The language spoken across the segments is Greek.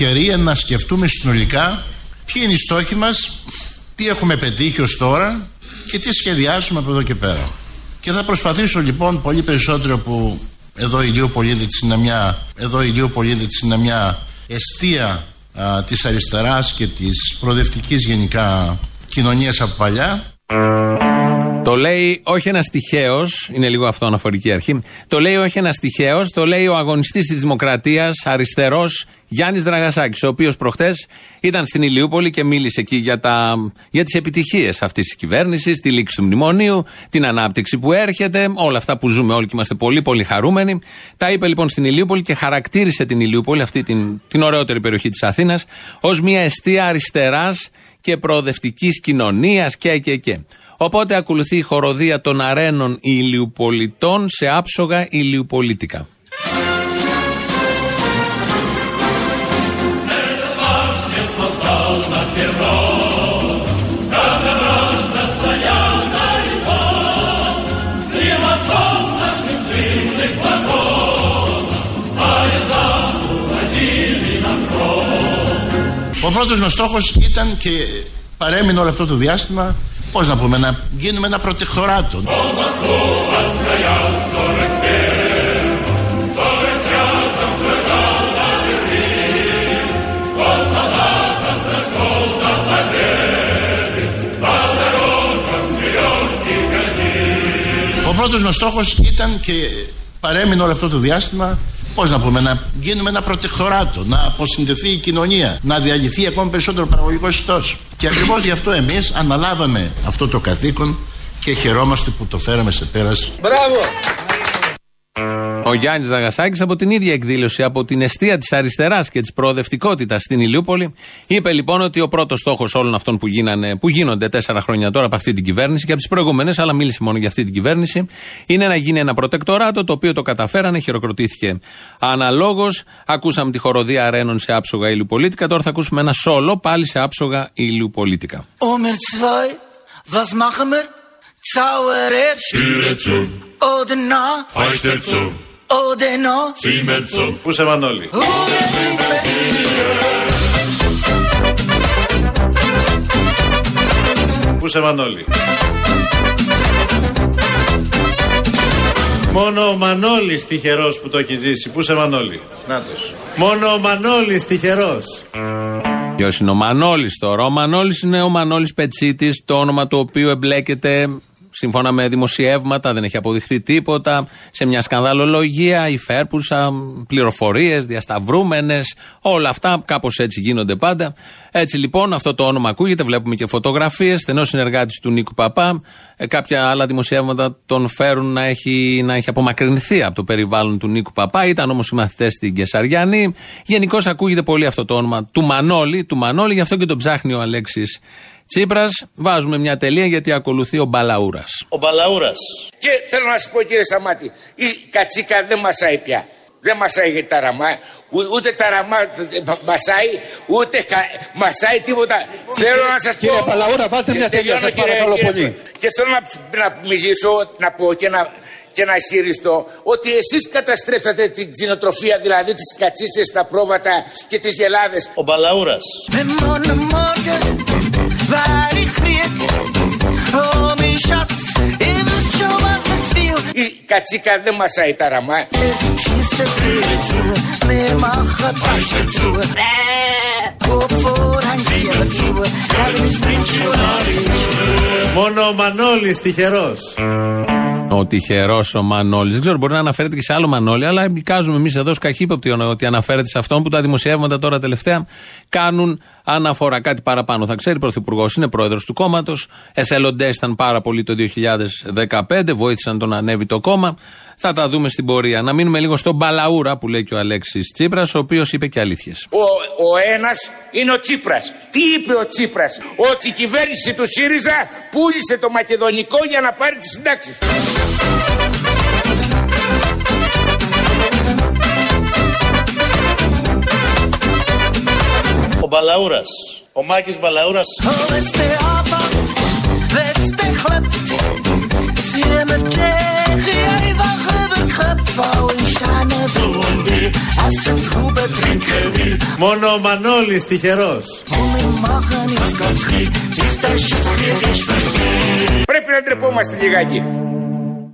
ευκαιρία να σκεφτούμε συνολικά ποιοι είναι οι στόχοι μας, τι έχουμε πετύχει ως τώρα και τι σχεδιάσουμε από εδώ και πέρα. Και θα προσπαθήσω λοιπόν πολύ περισσότερο που εδώ η Λίου Πολίτης είναι μια, εδώ η Λίου Πολίτης είναι μια αιστεία α, της αριστεράς και της προοδευτικής γενικά κοινωνίας από παλιά το λέει όχι ένας τυχαίος, είναι λίγο αυτό αναφορική αρχή. Το λέει όχι ένας τυχαίος, το λέει ο αγωνιστής της Δημοκρατίας, αριστερός Γιάννης Δραγασάκης, ο οποίος προχτές ήταν στην Ηλιούπολη και μίλησε εκεί για, τα, για τις επιτυχίες αυτής της κυβέρνησης, τη λήξη του μνημονίου, την ανάπτυξη που έρχεται, όλα αυτά που ζούμε όλοι και είμαστε πολύ, πολύ χαρούμενοι. Τα είπε λοιπόν στην Ηλιούπολη και χαρακτήρισε την Ηλιούπολη, αυτή την, την ωραιότερη περιοχή της Αθήνας, ως μια αιστεία αριστεράς και προοδευτικής κοινωνίας και, και, και. Οπότε ακολουθεί η χοροδία των αρένων ηλιουπολιτών σε άψογα ηλιουπολίτικα. Πρώτος μας στόχος ήταν και παρέμεινε όλο αυτό το διάστημα πώς να πούμε, να γίνουμε ένα προτεκτοράτο. Ο πρώτος μας στόχος ήταν και παρέμεινε όλο αυτό το διάστημα Πώς να πούμε, να γίνουμε ένα προτεκτοράτο, να αποσυνδεθεί η κοινωνία, να διαλυθεί ακόμη περισσότερο παραγωγικός ιστός. Και ακριβώς γι' αυτό εμείς αναλάβαμε αυτό το καθήκον και χαιρόμαστε που το φέραμε σε πέρας. Μπράβο! Ο Γιάννης Δαγασάκη από την ίδια εκδήλωση, από την αιστεία της αριστεράς και της προοδευτικότητας στην Ηλιούπολη, είπε λοιπόν ότι ο πρώτος στόχος όλων αυτών που, γίνανε, που γίνονται τέσσερα χρόνια τώρα από αυτή την κυβέρνηση και από τις προηγούμενες, αλλά μίλησε μόνο για αυτή την κυβέρνηση, είναι να γίνει ένα προτεκτοράτο το οποίο το καταφέρανε, χειροκροτήθηκε αναλόγως. Ακούσαμε τη χοροδία αρένων σε άψογα ηλιοπολίτικα, τώρα θα ακούσουμε ένα σόλο πάλι σε άψογα ηλιοπολίτικα. was machen wir? Oder na? Οδενό. Σίμερτσο. Πού σε Μανώλη. Πού σε Μανώλη. Μόνο ο Μανώλης τυχερός που το έχει ζήσει. Πού σε Μανώλη. Νάτος. Μόνο ο Μανώλης τυχερός. Ποιος είναι ο Μανώλης τώρα; Ο Μανώλης είναι ο Μανώλης Πετσίτης, το όνομα του οποίου εμπλέκεται σύμφωνα με δημοσιεύματα, δεν έχει αποδειχθεί τίποτα. Σε μια σκανδαλολογία, υφέρπουσα, πληροφορίες, διασταυρούμενες, όλα αυτά κάπως έτσι γίνονται πάντα. Έτσι λοιπόν αυτό το όνομα ακούγεται, βλέπουμε και φωτογραφίες. Στενός συνεργάτης του Νίκου Παπά. Ε, κάποια άλλα δημοσιεύματα τον φέρουν να έχει, να έχει απομακρυνθεί από το περιβάλλον του Νίκου Παπά. Ήταν όμως οι μαθητές στην Κεσαριανή. Γενικώς ακούγεται πολύ αυτό το όνομα του Μανώλη, του Μανώλη, γι' αυτό και τον ψάχνει ο Αλέξης Τσίπρας, βάζουμε μια τελεία γιατί ακολουθεί ο Μπαλαούρας. Ο Μπαλαούρας. Και θέλω να σα πω κύριε Σαμάτη, η κατσίκα δεν μασάει πια. Δεν μασάει για τα ραμά, ούτε τα ραμά μασάει, ούτε κα, μασάει τίποτα. θέλω να σας πω. Κύριε Μπαλαούρα, βάλτε μια τελεία, σας παρακαλώ πολύ. Και θέλω να, να μιλήσω, να πω και να, και να ισχυριστώ ότι εσείς καταστρέφετε την κτηνοτροφία, δηλαδή τις κατσίτσες, τα πρόβατα και τις γελάδες. Ο Μπαλαούρας. Η κατσίκα δεν μασάει τα ραμά. Μόνο ο Μανώλης τυχερός. Ο τυχερός ο Μανώλης. Δεν ξέρω, μπορεί να αναφέρεται και σε άλλο Μανώλη, αλλά εικάζουμε εμείς εδώ σκαχύποπτοι ότι αναφέρεται σε αυτόν που τα δημοσιεύματα τώρα τελευταία κάνουν αναφορά. Κάτι παραπάνω θα ξέρει. Πρωθυπουργός είναι πρόεδρος του κόμματος. Εθελοντές ήταν πάρα πολύ το 2015, βοήθησαν τον να ανέβει το κόμμα. Θα τα δούμε στην πορεία. Να μείνουμε λίγο στον Μπαλαούρα που λέει και ο Αλέξης Τσίπρας, ο οποίος είπε και αλήθειες. Ο, ο ένας είναι ο Τσίπρας. Τι είπε ο Τσίπρας, Ότι η κυβέρνηση του ΣΥΡΙΖΑ πούλησε το μακεδονικό για να πάρει τις συντάξεις. Μπαλαούρας. Ο Μάκης Μπαλαούρας. Μόνο ο Μανώλης τυχερός. Πρέπει να ντρεπόμαστε λιγάκι.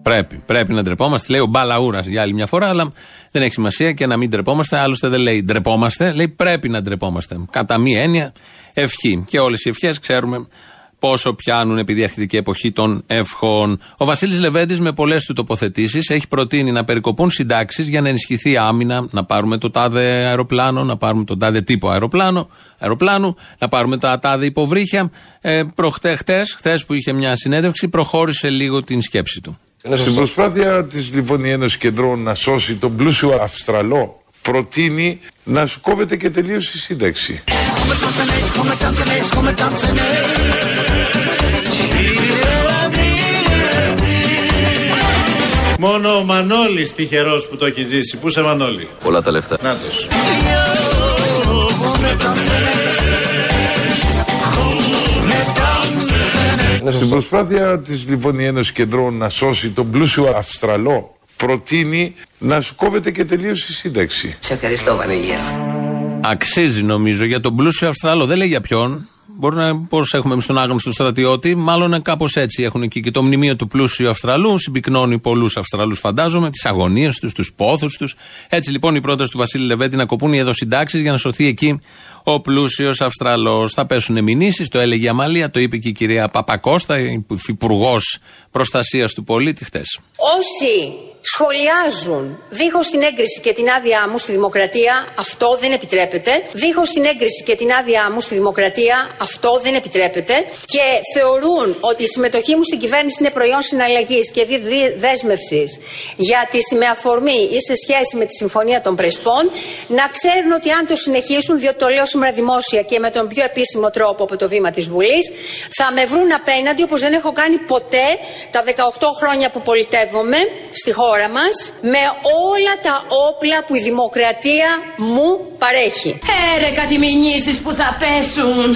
Πρέπει, πρέπει να ντρεπόμαστε. Λέει ο Μπαλαούρας για άλλη μια φορά, αλλά δεν έχει σημασία και να μην ντρεπόμαστε. Άλλωστε δεν λέει ντρεπόμαστε, λέει πρέπει να ντρεπόμαστε. Κατά μία έννοια, ευχή. Και όλες οι ευχές ξέρουμε πόσο πιάνουν επειδή η αρχιτική εποχή των ευχών. Ο Βασίλης Λεβέντης με πολλές του τοποθετήσεις έχει προτείνει να περικοπούν συντάξεις για να ενισχυθεί η άμυνα, να πάρουμε το τάδε αεροπλάνο, να πάρουμε τον τάδε τύπο αεροπλάνο, αεροπλάνου, να πάρουμε τα τάδε υποβρύχια. Ε, προχτέ, χτες, που είχε μια συνέντευξη, προχώρησε λίγο την σκέψη του. Στην προσπάθεια της λοιπόν η Ένωση Κεντρών να σώσει τον πλούσιο Αυστραλό, προτείνει να σου κόβεται και τελείως η σύνταξη. Μόνο ο Μανώλης τυχερός που το έχει ζήσει. Πού σε Μανώλη; Πολλά τα λεφτά. Νάτος. Στην προσπάθεια της λοιπόν η Ένωση Κεντρών να σώσει τον πλούσιο Αυστραλό, προτείνει να σου κόβεται και τελείως η σύνταξη. Σε ευχαριστώ Βανίγια. Αξίζει νομίζω για τον πλούσιο Αυστραλό. Δεν λέει για ποιον. Μπορεί να πώς έχουμε εμείς τον άγνωστο στρατιώτη. Μάλλον κάπως έτσι έχουν εκεί και το μνημείο του πλούσιου Αυστραλού. Συμπυκνώνει πολλούς Αυστραλούς, φαντάζομαι, τις αγωνίες τους, τους πόθους τους. Έτσι λοιπόν η πρόταση του Βασίλη Λεβέτη να κοπούν οι εδώ συντάξει για να σωθεί εκεί ο πλούσιος Αυστραλός. Θα πέσουν μηνύσεις, το έλεγε η Αμαλία, το είπε και η κυρία Παπακώστα, υπουργό προστασίας του πολίτη χτες. Όσοι σχολιάζουν δίχως την έγκριση και την άδειά μου στη δημοκρατία, αυτό δεν επιτρέπεται. Δίχως την έγκριση και την άδειά μου στη δημοκρατία, αυτό δεν επιτρέπεται. Και θεωρούν ότι η συμμετοχή μου στην κυβέρνηση είναι προϊόν συναλλαγής και δέσμευσης για τη με αφορμή ή σε σχέση με τη Συμφωνία των Πρεσπών, να ξέρουν ότι αν το συνεχίσουν, διότι το λέω σήμερα δημόσια και με τον πιο επίσημο τρόπο από το βήμα της Βουλής, θα με βρουν απέναντι όπως δεν έχω κάνει ποτέ τα 18 χρόνια που πολιτεύομαι στη χώρα χώρα μας με όλα τα όπλα που η δημοκρατία μου παρέχει. Έρε κάτι μηνύσεις που θα πέσουν.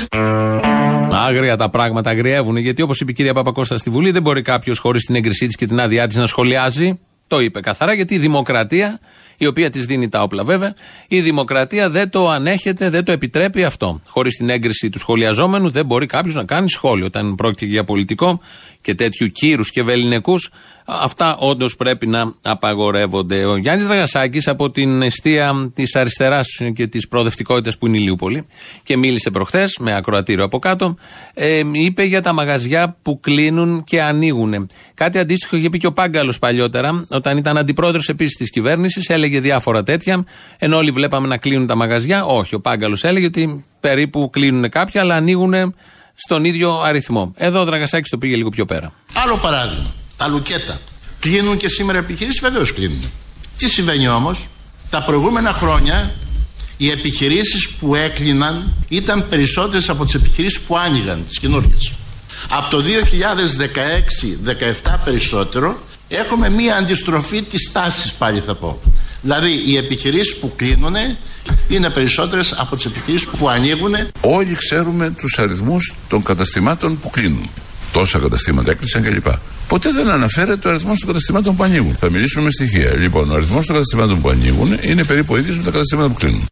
Άγρια τα πράγματα αγριεύουν γιατί όπως είπε η κυρία Παπακώστα στη Βουλή, δεν μπορεί κάποιος χωρίς την έγκρισή της και την άδειά της να σχολιάζει. Το είπε καθαρά γιατί η δημοκρατία, η οποία της δίνει τα όπλα βέβαια, η δημοκρατία δεν το ανέχεται, δεν το επιτρέπει αυτό. Χωρίς την έγκριση του σχολιαζόμενου δεν μπορεί κάποιος να κάνει σχόλιο. Όταν πρόκειται για πολιτικό και τέτοιου κύρους και βεληνικούς, αυτά όντως πρέπει να απαγορεύονται. Ο Γιάννης Δραγασάκη από την αιστεία της αριστεράς και της προοδευτικότητας που είναι η Λιούπολη και μίλησε προχθές με ακροατήριο από κάτω, ε, είπε για τα μαγαζιά που κλείνουν και ανοίγουν. Κάτι αντίστοιχο είχε πει και ο Πάγκαλος παλιότερα, όταν ήταν αντιπρόεδρος επίσης της κυβέρνησης, έλεγε διάφορα τέτοια. Ενώ όλοι βλέπαμε να κλείνουν τα μαγαζιά, όχι. Ο Πάγκαλος έλεγε ότι περίπου κλείνουν κάποια, αλλά ανοίγουν στον ίδιο αριθμό. Εδώ ο Δραγασάκης το πήγε λίγο πιο πέρα. Άλλο παράδειγμα. Τα λουκέτα. Κλείνουν και σήμερα επιχειρήσεις, βεβαίως κλείνουν. Τι συμβαίνει όμως, τα προηγούμενα χρόνια οι επιχειρήσεις που έκλειναν ήταν περισσότερες από τις επιχειρήσεις που άνοιγαν, τις καινούργιες. Από το 2016-17 περισσότερο έχουμε μία αντιστροφή της τάσης πάλι θα πω. Δηλαδή οι επιχειρήσεις που κλείνουν είναι περισσότερες από τις επιχειρήσεις που ανοίγουν. Όλοι ξέρουμε τους αριθμούς των καταστημάτων που κλείνουν. Τόσα καταστήματα έκλεισαν κλπ. Ποτέ δεν αναφέρεται ο αριθμός των καταστημάτων που ανοίγουν. Θα μιλήσουμε με στοιχεία. Λοιπόν, ο αριθμός των καταστημάτων που ανοίγουν είναι περίπου ο ίδιος με τα καταστήματα που κλείνουν.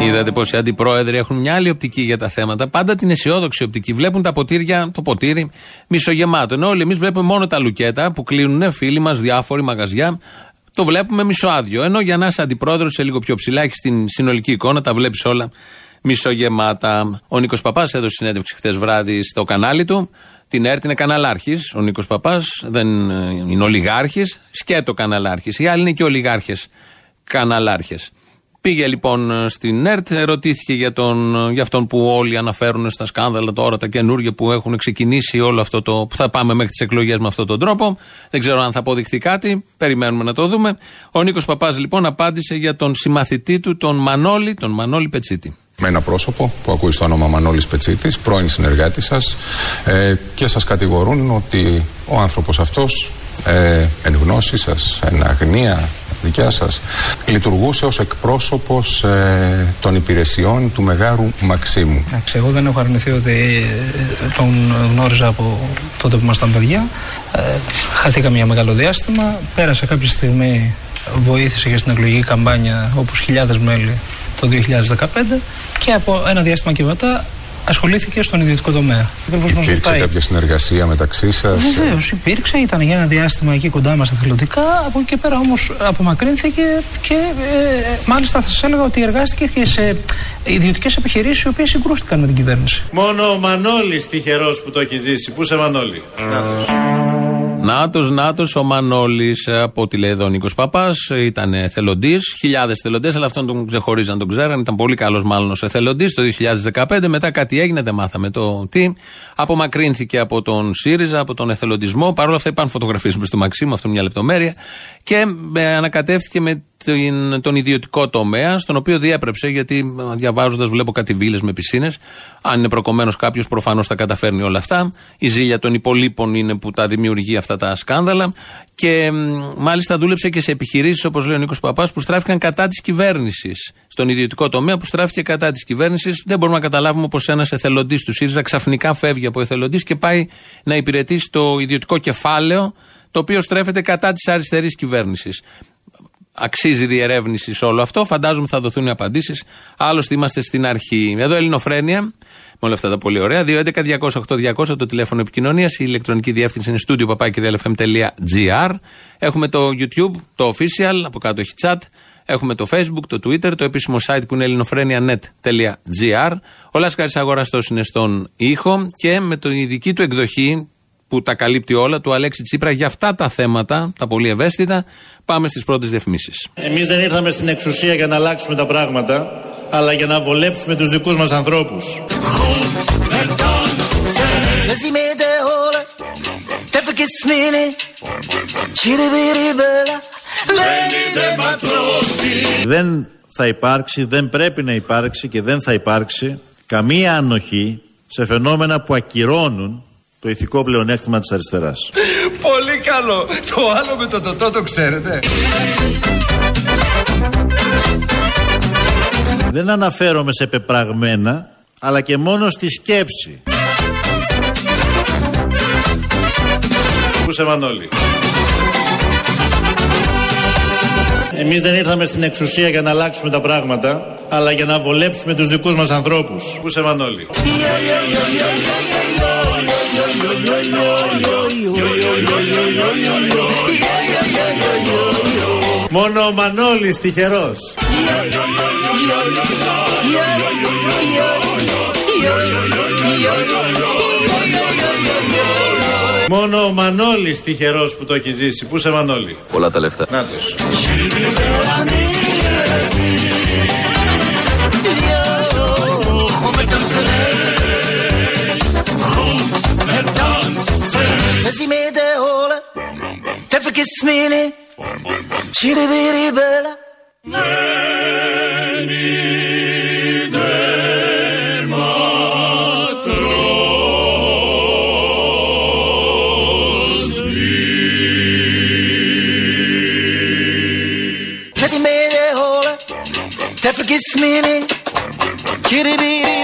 Είδατε πως οι αντιπρόεδροι έχουν μια άλλη οπτική για τα θέματα. Πάντα την αισιόδοξη οπτική. Βλέπουν τα ποτήρια, το ποτήρι μισογεμάτο. Ενώ όλοι εμείς βλέπουμε μόνο τα λουκέτα που κλείνουν φίλοι μας, διάφοροι μαγαζιά. Το βλέπουμε μισοάδιο. Ενώ για να είσαι αντιπρόεδρος σε λίγο πιο ψηλά, έχεις την συνολική εικόνα, τα βλέπεις όλα μισογεμάτα. Ο Νίκος Παπάς έδωσε συνέντευξη χθες βράδυ στο κανάλι του. Την ΕΡΤ είναι καναλάρχης. Ο Νίκος Παπάς δεν είναι ολιγάρχης, σκέτο καναλάρχης. Οι άλλοι είναι και ολιγάρχες καναλάρχες. Πήγε λοιπόν στην ΕΡΤ, ρωτήθηκε για, τον, για αυτόν που όλοι αναφέρουν στα σκάνδαλα τώρα, τα καινούργια που έχουν ξεκινήσει όλο αυτό το. που θα πάμε μέχρι τις εκλογές με αυτόν τον τρόπο. Δεν ξέρω αν θα αποδειχθεί κάτι. Περιμένουμε να το δούμε. Ο Νίκος Παπάς λοιπόν απάντησε για τον συμμαθητή του, τον Μανώλη, τον Μανώλη Πετσίτη. Με ένα πρόσωπο που ακούει στο όνομα Μανώλης Πετσίτης, πρώην συνεργάτη σας, ε, και σας κατηγορούν ότι ο άνθρωπος αυτός ε, εν γνώση σας, εν αγνία, δικιά σας, λειτουργούσε ως εκπρόσωπος ε, των υπηρεσιών του Μεγάρου Μαξίμου. Εντάξει, εγώ δεν έχω αρνηθεί ότι ε, τον γνώριζα από τότε που ήμασταν παιδιά. Ε, χαθήκα μια μεγάλο διάστημα. Πέρασε κάποια στιγμή, βοήθησε και στην εκλογική καμπάνια όπως χιλιάδες μέλη το 2015 και από ένα διάστημα και μετά ασχολήθηκε στον ιδιωτικό τομέα. Ακριβώς μας υπήρξε ρωτάει. κάποια συνεργασία μεταξύ σας; Βεβαίως, υπήρξε, ήταν για ένα διάστημα εκεί κοντά μας εθελοντικά. Από εκεί και πέρα όμως απομακρύνθηκε και ε, μάλιστα θα σας έλεγα ότι εργάστηκε και σε ιδιωτικές επιχειρήσεις οι οποίες συγκρούστηκαν με την κυβέρνηση. Μόνο ο Μανώλης τυχερός που το έχει ζήσει. Πού σε Μανώλη; Νάτος, Νάτος, ο Μανώλης από ό,τι λέει εδώ ο Νίκος Παπάς. Ήταν εθελοντή, χιλιάδες εθελοντέ, αλλά αυτόν τον ξεχωρίζαν, τον ξέραν. Ήταν πολύ καλός μάλλον ως εθελοντή το 2015. Μετά κάτι έγινε, δεν μάθαμε το τι. Απομακρύνθηκε από τον ΣΥΡΙΖΑ, από τον εθελοντισμό. Παρ' όλα αυτά υπάρχουν φωτογραφίες μπροστά στο Μαξίμου, αυτό μια λεπτομέρεια. Και ε, ανακατεύτηκε με τον ιδιωτικό τομέα, στον οποίο διέπρεψε, γιατί διαβάζοντας βλέπω κάτι βίλες με πισίνες. Αν είναι προκομμένος κάποιος, προφανώς τα καταφέρνει όλα αυτά. Η ζήλια των υπολείπων είναι που τα δημιουργεί αυτά τα σκάνδαλα. Και μάλιστα δούλεψε και σε επιχειρήσεις, όπως λέει ο Νίκος Παπάς, που στράφηκαν κατά της κυβέρνησης. Στον ιδιωτικό τομέα που στράφηκε κατά της κυβέρνησης. Δεν μπορούμε να καταλάβουμε πως ένας εθελοντής του ΣΥΡΙΖΑ ξαφνικά φεύγει από εθελοντής και πάει να υπηρετήσει το ιδιωτικό κεφάλαιο το οποίο στρέφεται κατά της αριστερής κυβέρνησης αξίζει διερεύνηση σε όλο αυτό. Φαντάζομαι θα δοθούν οι απαντήσεις. Άλλωστε είμαστε στην αρχή. Εδώ Ελληνοφρένια, με όλα αυτά τα πολύ ωραία. 211-208-200 το τηλέφωνο επικοινωνίας. Η ηλεκτρονική διεύθυνση είναι studio papakirialfm.gr. Έχουμε το YouTube, το official, από κάτω έχει chat. Έχουμε το Facebook, το Twitter, το επίσημο site που είναι ελληνοφρένια.net.gr. Ο Λάσκαρης Αγοραστός είναι στον ήχο και με την ειδική του εκδοχή που τα καλύπτει όλα, του Αλέξη Τσίπρα, για αυτά τα θέματα, τα πολύ ευαίσθητα, πάμε στις πρώτες διαφημίσεις. Εμείς δεν ήρθαμε στην εξουσία για να αλλάξουμε τα πράγματα, αλλά για να βολέψουμε τους δικούς μας ανθρώπους. Δεν θα υπάρξει, δεν πρέπει να υπάρξει και δεν θα υπάρξει καμία ανοχή σε φαινόμενα που ακυρώνουν το ηθικό πλεονέκτημα της αριστεράς. Πολύ καλό. Το άλλο με το τοτό το ξέρετε. Δεν αναφέρομαι σε πεπραγμένα, αλλά και μόνο στη σκέψη. Πού σε Μανώλη. Εμείς δεν ήρθαμε στην εξουσία για να αλλάξουμε τα πράγματα, αλλά για να βολέψουμε τους δικούς μας ανθρώπους. Πού σε Μανώλη. Μόνο ο Μανώλης τυχερός. Μόνο ο Μανώλης τυχερός που το έχει ζήσει. Πού σε Μανώλη; Πολλά τα λεφτά. Να τους. Mesi me de hola Tefe kiss me ni Ciribiri bella. Vieni del matros Mesi me de hola Tefe kiss me ni Ciribiri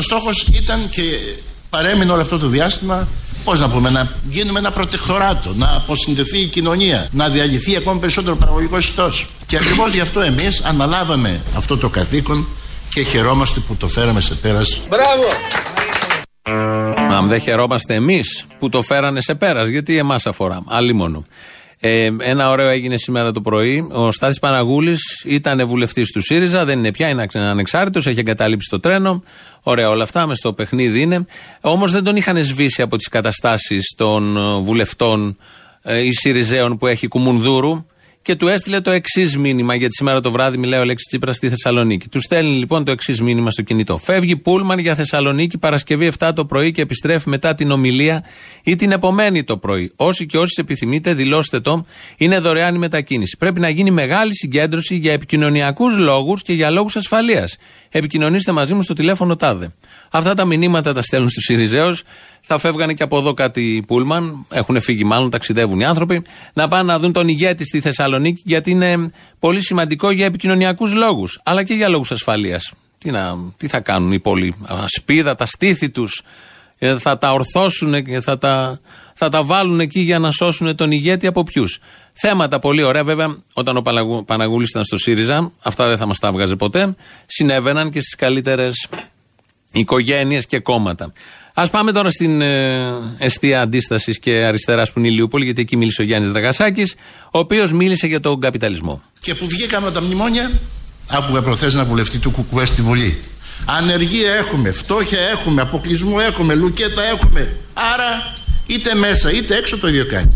Ο πρώτος μας στόχος ήταν και παρέμεινε όλο αυτό το διάστημα Πώς να πούμε, να γίνουμε ένα προτεκτοράτο, να αποσυνδεθεί η κοινωνία, να διαλυθεί ακόμη περισσότερο παραγωγικός ιστός. Και ακριβώς γι' αυτό εμείς αναλάβαμε αυτό το καθήκον και χαιρόμαστε που το φέραμε σε πέρας. Μπράβο! Αν δεν χαιρόμαστε εμείς που το φέρανε σε πέρας, γιατί εμάς αφορά. Άλλη μόνο. Ε, ένα ωραίο έγινε σήμερα το πρωί. Ο Στάθης Παναγούλης ήταν βουλευτής του ΣΥΡΙΖΑ, δεν είναι πια, είναι ανεξάρτητος, έχει εγκαταλείψει το τρένο. Ωραία όλα αυτά, μες στο παιχνίδι είναι. Όμως δεν τον είχαν σβήσει από τις καταστάσεις των βουλευτών ε, ή ΣΥΡΙΖΑΙων που έχει Κουμουνδούρου και του έστειλε το εξής μήνυμα. Γιατί σήμερα το βράδυ μιλάει ο Λέξη Τσίπρας στη Θεσσαλονίκη. Του στέλνει λοιπόν το εξής μήνυμα στο κινητό. Φεύγει Πούλμαν για Θεσσαλονίκη Παρασκευή 7 το πρωί και επιστρέφει μετά την ομιλία ή την επομένη το πρωί. Όσοι και όσοι επιθυμείτε, δηλώστε το. Είναι δωρεάν η μετακίνηση. Πρέπει να γίνει μεγάλη συγκέντρωση για επικοινωνιακούς λόγους και για λόγους ασφαλείας. Επικοινωνήστε μαζί μου στο τηλέφωνο τάδε. Αυτά τα μηνύματα τα στέλνουν στους Σιριζέους. Θα φεύγανε και από εδώ κάτι πούλμαν. Έχουν φύγει μάλλον, ταξιδεύουν οι άνθρωποι. Να πάνε να δουν τον ηγέτη στη Θεσσαλονίκη, γιατί είναι πολύ σημαντικό για επικοινωνιακούς λόγους. Αλλά και για λόγους ασφαλείας. Τι, τι θα κάνουν οι πόλοι, ασπίδα, τα στήθη τους, θα τα ορθώσουν και θα τα, θα τα βάλουν εκεί για να σώσουν τον ηγέτη από ποιους; Θέματα πολύ ωραία, βέβαια, όταν ο Παναγούλης ήταν στο ΣΥΡΙΖΑ, αυτά δεν θα μας τα βγάζε ποτέ. Συνέβαιναν και στις καλύτερες οικογένειες και κόμματα. Α πάμε τώρα στην ε, αιστεία αντίστασης και αριστεράς που είναι η Λιούπολη, γιατί εκεί μίλησε ο Γιάννης Δραγασάκης, ο οποίος μίλησε για τον καπιταλισμό. Και που βγήκαμε από τα μνημόνια, άκουγα προθέσει να βουλευτή του Κουκουέ στη Βουλή. Ανεργία έχουμε, φτώχεια έχουμε, αποκλεισμό έχουμε, λουκέτα έχουμε. Άρα είτε μέσα είτε έξω το ίδιο κάνει.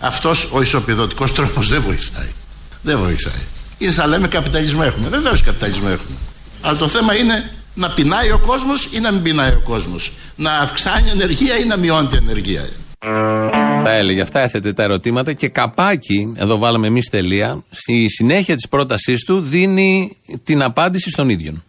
Αυτός ο ισοπεδωτικός τρόπος δεν βοηθάει. Δεν βοηθάει. Είναι σαν λέμε καπιταλισμό έχουμε. Βεβαίως καπιταλισμό έχουμε. Αλλά το θέμα είναι να πεινάει ο κόσμος ή να μην πεινάει ο κόσμος. Να αυξάνει ενεργεία ή να μειώνει την ενεργεία. Τα έλεγε αυτά, έθετε τα ερωτήματα και καπάκι, εδώ βάλαμε εμείς τελεία, στη συνέχεια της πρότασής του δίνει την απάντηση στον ίδιο.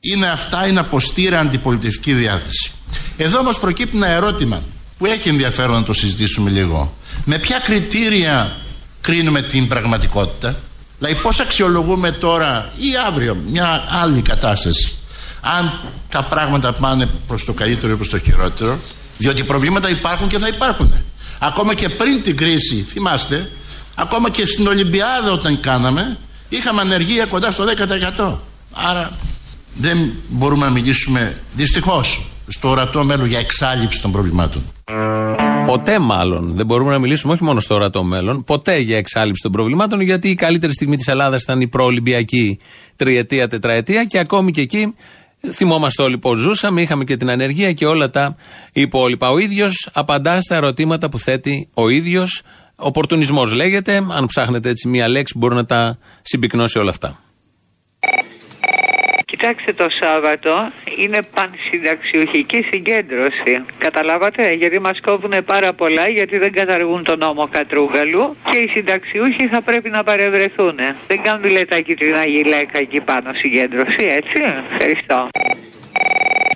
Είναι αυτά, είναι αποστήρα αντιπολιτευτική διάθεση. Εδώ όμως προκύπτει ένα ερώτημα που έχει ενδιαφέρον να το συζητήσουμε λίγο. Με ποια κριτήρια κρίνουμε την πραγματικότητα, δηλαδή πώς αξιολογούμε τώρα ή αύριο μια άλλη κατάσταση; Αν τα πράγματα πάνε προς το καλύτερο ή προς το χειρότερο διότι προβλήματα υπάρχουν και θα υπάρχουν. Ακόμα και πριν την κρίση θυμάστε ακόμα και στην Ολυμπιάδα όταν κάναμε είχαμε ανεργία κοντά στο 10% άρα δεν μπορούμε να μιλήσουμε δυστυχώς στο ορατό μέλλον για εξάλληψη των προβλημάτων. Ποτέ μάλλον δεν μπορούμε να μιλήσουμε όχι μόνο στο ορατό μέλλον, ποτέ για εξάλληψη των προβλημάτων, γιατί η καλύτερη στιγμή της Ελλάδας ήταν η προολυμπιακή τριετία, τετραετία και ακόμη και εκεί Θυμόμαστε όλοι πώς ζούσαμε, είχαμε και την ανεργία και όλα τα υπόλοιπα. Ο ίδιος απαντά στα ερωτήματα που θέτει ο ίδιος. Οπορτουνισμός λέγεται. Αν ψάχνετε έτσι μία λέξη, μπορεί να τα συμπυκνώσει όλα αυτά. Κοιτάξτε το Σάββατο είναι πανσυνταξιουχική συγκέντρωση. Καταλάβατε, γιατί μας κόβουν πάρα πολλά, γιατί δεν καταργούν τον νόμο Κατρούγαλου και οι συνταξιούχοι θα πρέπει να παρευρεθούν. Δεν κάνουν λετάκι την γυλαίκα εκεί πάνω συγκέντρωση, έτσι. Ευχαριστώ.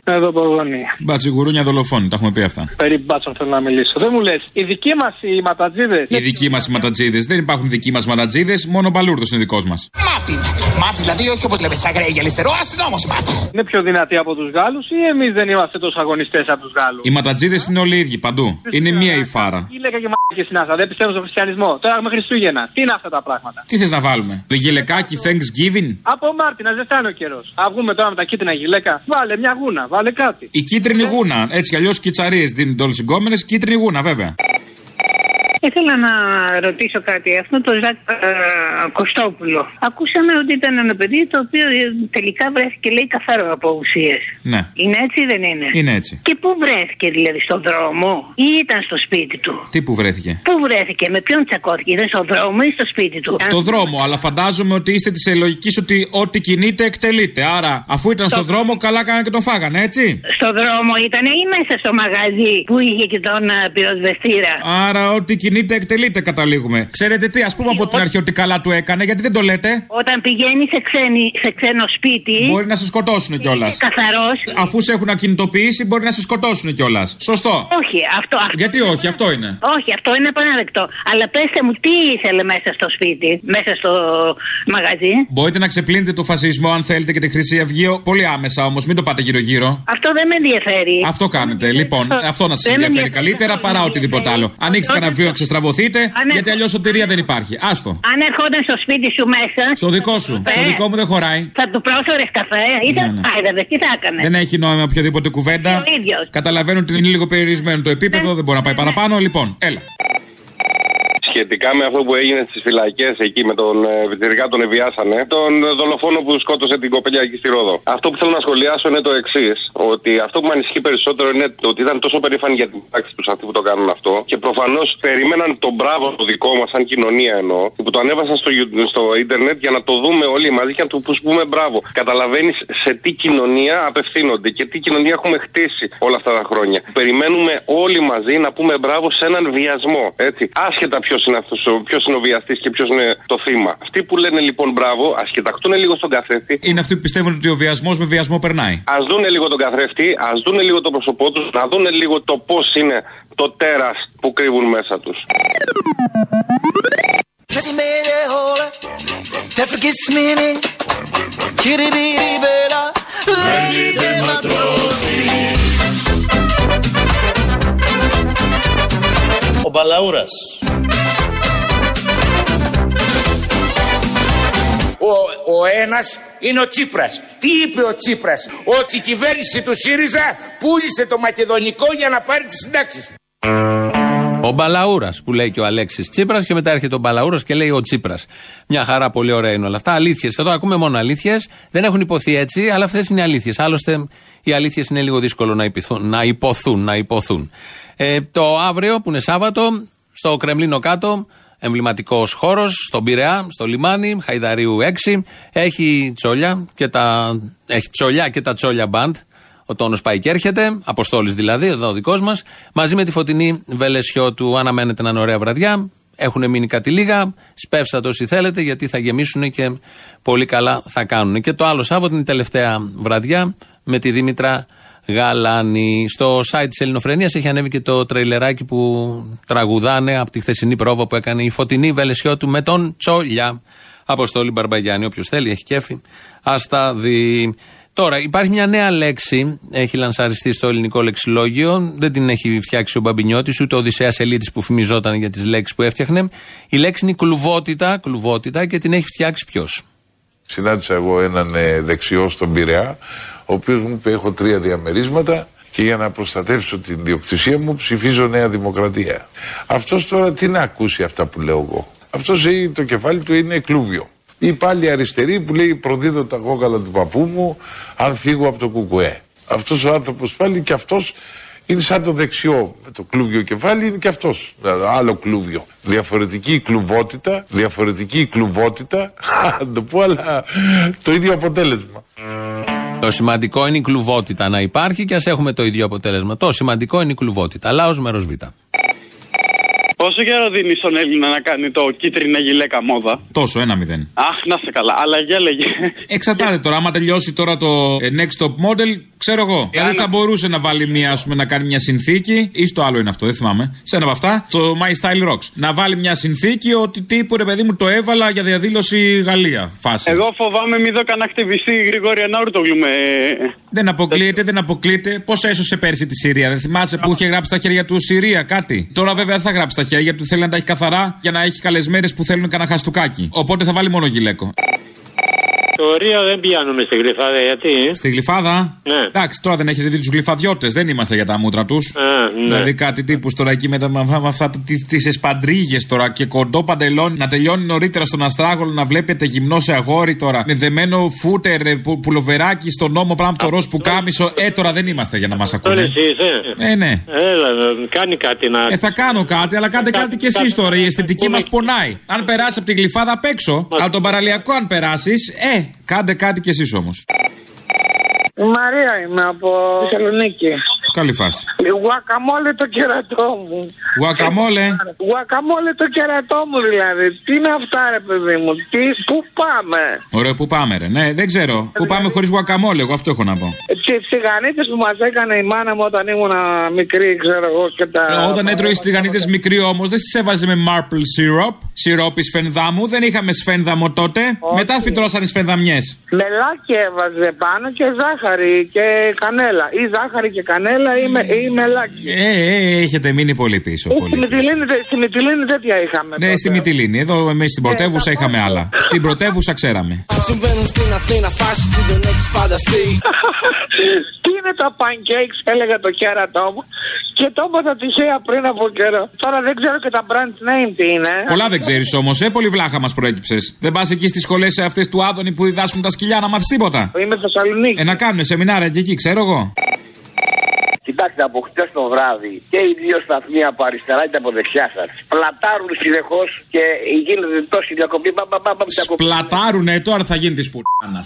Εδώ Πογόνη. Μπατσιγουρούνια δολοφόνη, τα έχουμε πει αυτά. Περί μπάτσων θέλω να μιλήσω. Δεν μου λες, οι δικοί μας οι ματατζίδες; Οι δικοί μας οι ματατζίδες. Δεν υπάρχουν δικοί μας ματατζίδες, μόνο ο Μπαλούρδος είναι δικός μας. Μάτι, μάτι, δηλαδή όχι όπως λέμε σαν για αριστερό, όμως μάτι. Είναι πιο δυνατοί από τους Γάλλους ή εμείς δεν είμαστε τόσο αγωνιστές από τους Γάλλους; Οι ματατζίδες είναι όλοι ίδιοι παντού. Είναι μία η φάρα. Τι λέγα και μάτι συνάσα, δεν πιστεύω στο χριστιανισμό. Τώρα έχουμε Χριστούγεννα. Τι είναι αυτά τα πράγματα; Τι θες να βάλουμε; Το γυλεκάκι Thanksgiving; Από Μάρτινα δεν φτάνει ο καιρός. Α βγούμε τώρα με τα κίτρινα γυλαίκα. Βάλε μια γούνα, βάλε κάτι. Η κίτρινη ε. γούνα. Έτσι κι αλλιώς κυτσαρίε δίνουν όλε οι Κίτρινη γούνα, βέβαια. Ήθελα να ρωτήσω κάτι. Αυτό το Ζακ ε, Κωστόπουλο. Ακούσαμε ότι ήταν ένα παιδί το οποίο τελικά βρέθηκε λέει καθαρό από ουσίες. Ναι. Είναι έτσι ή δεν είναι; Είναι έτσι. Και πού βρέθηκε δηλαδή, στον δρόμο ή ήταν στο σπίτι του; Τι που βρέθηκε; Πού βρέθηκε, με ποιον τσακώθηκε, ήταν στον δρόμο ή στο σπίτι του; Στο δρόμο, αλλά φαντάζομαι ότι είστε της λογική ότι ό,τι κινείται εκτελείται. Άρα, αφού ήταν στο... στον δρόμο, καλά κάνανε και τον φάγανε, έτσι; Στο δρόμο ήταν ή μέσα στο μαγαζί που είχε και τον uh, πυροσβεστήρα; Άρα, ό,τι κινείται κινείται, εκτελείται, καταλήγουμε. Ξέρετε τι, ας πούμε από την αρχή ότι καλά του έκανε, γιατί δεν το λέτε. Όταν πηγαίνει σε, σε ξένο σπίτι. Μπορεί να σε σκοτώσουν κιόλας. Καθαρός. Αφού σε έχουν ακινητοποιήσει, μπορεί να σε σκοτώσουν κιόλας. Σωστό. Όχι, αυτό, αυτό. Γιατί όχι, αυτό είναι. Όχι, αυτό είναι επαναδεκτό. Αλλά πέστε μου, τι ήθελε μέσα στο σπίτι, μέσα στο μαγαζί; Μπορείτε να ξεπλύνετε το φασισμό αν θέλετε και τη Χρυσή Αυγή. Πολύ άμεσα όμως, μην το πάτε γύρω-γύρω. Αυτό δεν με ενδιαφέρει. Αυτό κάνετε. Λοιπόν, αυτό να σας ενδιαφέρει καλύτερα παρά οτιδήποτε άλλο. Ανοίξτε ένα βιβλίο ξεστραβωθείτε, γιατί αλλιώς σωτηρία δεν υπάρχει. Άστο. Αν ερχόταν στο σπίτι σου μέσα. Στο δικό σου. Στο δικό μου δεν χωράει. Θα του πρόσφερε καφέ ή θα ναι, ναι. τι θα έκανε. Δεν έχει νόημα οποιαδήποτε κουβέντα. Καταλαβαίνω ότι είναι λίγο περιορισμένο το επίπεδο, δεν μπορεί να πάει παραπάνω. Λοιπόν, έλα σχετικά με αυτό που έγινε στις φυλακές εκεί με τον Βιτσυρικά τον Εβιάσανε, τον δολοφόνο που σκότωσε την κοπελιά εκεί στη Ρόδο. Αυτό που θέλω να σχολιάσω είναι το εξής: Ότι αυτό που με ανησυχεί περισσότερο είναι το ότι ήταν τόσο περήφανοι για την πράξη τους αυτοί που το κάνουν αυτό και προφανώς περίμεναν τον μπράβο το δικό μας, σαν κοινωνία εννοώ, που το ανέβασαν στο, στο ίντερνετ για να το δούμε όλοι μαζί και να του πούμε μπράβο. Καταλαβαίνεις σε τι κοινωνία απευθύνονται και τι κοινωνία έχουμε χτίσει όλα αυτά τα χρόνια. Περιμένουμε όλοι μαζί να πούμε μπράβο σε έναν βιασμό. Έτσι. Άσχετα ποιος είναι αυτός, ποιος είναι ο βιαστής και ποιος είναι το θύμα. Αυτοί που λένε λοιπόν μπράβο, ας κοιταχτούν λίγο στον καθρέφτη. Είναι αυτοί που πιστεύουν ότι ο βιασμός με βιασμό περνάει. Α δούνε λίγο τον καθρέφτη, ας δούνε λίγο το πρόσωπό τους, να δούνε λίγο το πώς είναι το τέρας που κρύβουν μέσα τους. Ο Μπαλαούρας Ο, ο ένας είναι ο Τσίπρας. Τι είπε ο Τσίπρας; Ότι η κυβέρνηση του ΣΥΡΙΖΑ πούλησε το μακεδονικό για να πάρει τις συντάξεις. Ο Μπαλαούρας που λέει και ο Αλέξης Τσίπρας και μετά έρχεται ο Μπαλαούρας και λέει ο Τσίπρας. Μια χαρά, πολύ ωραία είναι όλα αυτά. Αλήθειες. Εδώ ακούμε μόνο αλήθειες. Δεν έχουν υποθεί έτσι, αλλά αυτές είναι αλήθειες. Άλλωστε, οι αλήθειες είναι λίγο δύσκολο να, υπηθούν, να υποθούν. Να υποθούν. Ε, το αύριο που είναι Σάββατο, στο Κρεμλίνο κάτω, εμβληματικός χώρος, στον Πειραιά, στο λιμάνι, Χαϊδαρίου 6. Έχει τσόλια και τα, έχει τσολιά και τα τσόλια μπαντ. Ο τόνος πάει και έρχεται, Αποστόλης δηλαδή, εδώ ο δικός μας, μαζί με τη φωτεινή βελεσιό του. Αναμένεται να είναι ωραία βραδιά. Έχουν μείνει κάτι λίγα. Σπεύσατε όσοι θέλετε, γιατί θα γεμίσουν και πολύ καλά θα κάνουν. Και το άλλο Σάββατο είναι η τελευταία βραδιά με τη Δήμητρα Γαλάνη. Στο site της Ελληνοφρενίας έχει ανέβει και το τρειλεράκι που τραγουδάνε από τη χθεσινή πρόβα που έκανε η φωτεινή βελεσιό του με τον Τσόλια. Αποστόλη Μπαρμπαγιάννη. Όποιος θέλει, έχει κέφι. Α τα δει. Τώρα, υπάρχει μια νέα λέξη, έχει λανσαριστεί στο ελληνικό λεξιλόγιο, δεν την έχει φτιάξει ο Μπαμπινιώτης, ούτε ο Οδυσσέας Ελίτης που φημιζόταν για τις λέξεις που έφτιαχνε. Η λέξη είναι κλουβότητα, κλουβότητα και την έχει φτιάξει ποιος; Συνάντησα εγώ έναν ε, δεξιό στον Πειραιά, ο οποίος μου είπε: Έχω τρία διαμερίσματα και για να προστατεύσω την διοκτησία μου ψηφίζω Νέα Δημοκρατία. Αυτός τώρα τι να ακούσει αυτά που λέω εγώ. Αυτός το κεφάλι του είναι κλούβιο. Ή πάλι αριστερή που λέει προδίδω τα κόκαλα του παππού μου αν φύγω από το κουκουέ. Αυτός ο άνθρωπος πάλι και αυτός είναι σαν το δεξιό με το κλούβιο κεφάλι είναι και αυτός. Άλλο κλούβιο. Διαφορετική κλουβότητα, διαφορετική κλουβότητα, αν το πω αλλά το ίδιο αποτέλεσμα. Το σημαντικό είναι η κλουβότητα να υπάρχει και ας έχουμε το ίδιο αποτέλεσμα. Το σημαντικό είναι η κλουβότητα. Λάος μέρος Β. Πόσο καιρό δίνεις στον Έλληνα να κάνει το κίτρινα γυλαίκα μόδα; Τόσο, ένα μηδέn. Αχ, να σε καλά. Αλλά για λέγε. Εξαρτάται τώρα. Άμα τελειώσει τώρα το ε, Next Top Model, ξέρω εγώ. Δηλαδή θα μπορούσε να βάλει μια, ας πούμε, να κάνει μια συνθήκη. Ή στο άλλο είναι αυτό, δεν θυμάμαι. Σε ένα από αυτά, το My Style Rocks. Να βάλει μια συνθήκη ότι τύπου ρε παιδί μου το έβαλα για διαδήλωση Γαλλία. Φάση. Εγώ φοβάμαι μη δω κανένα χτυπηστή Γρηγόρη Ανόρτογλου με. Δεν αποκλείεται, δεν αποκλείεται. Πώς έσωσε πέρσι τη Συρία. Δεν θυμάσαι που είχε γράψει στα χέρια του Συρία κάτι. Τώρα βέβαια δεν θα γράψει τα χέρια του, θέλει να τα έχει καθαρά για να έχει καλές μέρες που θέλουν κανένα χαστούκάκι. Οπότε θα βάλει μόνο γυλαίκο. Το Ρίο δεν πιάνουμε στη γλυφάδα, γιατί; Στη γλυφάδα; Ναι. Εντάξει, τώρα δεν έχετε δει τους γλυφαδιώτες, δεν είμαστε για τα μούτρα τους. ναι. Δηλαδή κάτι τύπους τώρα εκεί με, τα, με αυτά τι εσπαντρίγες τώρα και κοντό παντελόνι να τελειώνει νωρίτερα στον Αστράγολο να βλέπετε γυμνό σε αγόρι τώρα με δεμένο φούτερ ε, που, πουλοβεράκι στον νόμο πράγμα το ροζ που κάμισο. Ε, τώρα δεν είμαστε για να μας ακούνε. Τώρα εσύ Ε, ναι. Έλα, κάνει κάτι να. Ε, θα κάνω κάτι, αλλά κάντε κάτι κι εσείς τώρα. Η αισθητική μας πονάει. Αν περάσει από τη γλυφάδα απ' έξω, από τον παραλιακό αν περάσεις, ε, Κάντε κάτι κι εσείς όμως. Η Μαρία είμαι από Θεσσαλονίκη. Καλή φάση. Γουακαμόλε το κερατό μου. Γουακαμόλε. Γουακαμόλε το κερατό μου δηλαδή. Τι είναι αυτά ρε παιδί μου. Τι, πού πάμε; Ωραία, πού πάμε ρε. Ναι, δεν ξέρω. Πού πάμε χωρίς γουακαμόλε, εγώ αυτό έχω να πω. Τι τσιγανίτες που μας έκανε η μάνα μου όταν ήμουν μικρή, ξέρω εγώ και τα. Ε, όταν έτρωγε τσιγανίτες μικρή όμως δεν τι έβαζε με maple syrup. Σιρόπι σφενδάμου. Δεν είχαμε σφένδαμο τότε. Μετά φυτρώσαν σφενδαμιές. Μελάκι έβαζε πάνω και ζάχαρη και κανέλα. Ή ζάχαρη και κανέλα ή, με, ή μελάκι. Ε, ε, έχετε μείνει πολύ πίσω. Ε, πολύ στη, Μυτιλίνη, στη Μυτιλίνη τέτοια είχαμε. Ναι, τότε. στη Μυτιλίνη. Εδώ εμείς στην πρωτεύουσα είχαμε άλλα. Στην πρωτεύουσα ξέραμε. Τι είναι είναι τα pancakes, έλεγε το κέρατό μου. Και το έπαθα τυχαία πριν από καιρό. Τώρα δεν ξέρω και τα brand name τι είναι. Πολλά δεν ξέρεις όμως, ε, πολύ βλάχα μας προέκυψες. Δεν πας εκεί στις σχολές αυτές του Άδωνη που διδάσκουν τα σκυλιά να μάθεις τίποτα. Είμαι Θεσσαλονίκη. Ε, να κάνουν σεμινάρια και εκεί, ξέρω εγώ. Κοιτάξτε, από χτε το βράδυ και οι δύο σταθμοί από αριστερά είτε από δεξιά σας πλατάρουν συνεχώς και γίνεται τόση διακοπή. Μπα, μπα, μπα, μπα, διακοπή. Πλατάρουνε, τώρα θα γίνει της πουρνάνα.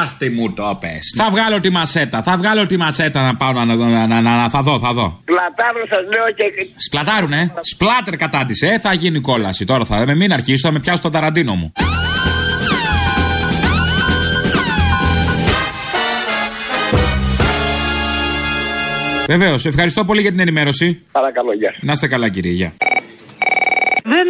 Αχ, τι μου το πες. Θα βγάλω τη ματσέτα, θα βγάλω τη ματσέτα να πάω να, να, να, να, να θα δω, θα δω. Πλατάρουν, σας λέω και. Σπλατάρουνε, σπλάτερ κατά τη, ε, θα γίνει κόλαση. Τώρα θα με μην αρχίσω, θα με πιάσω τον ταραντίνο μου. Βεβαίως, ευχαριστώ πολύ για την ενημέρωση. Παρακαλώ, γεια. Να είστε καλά, κύριε. Γεια.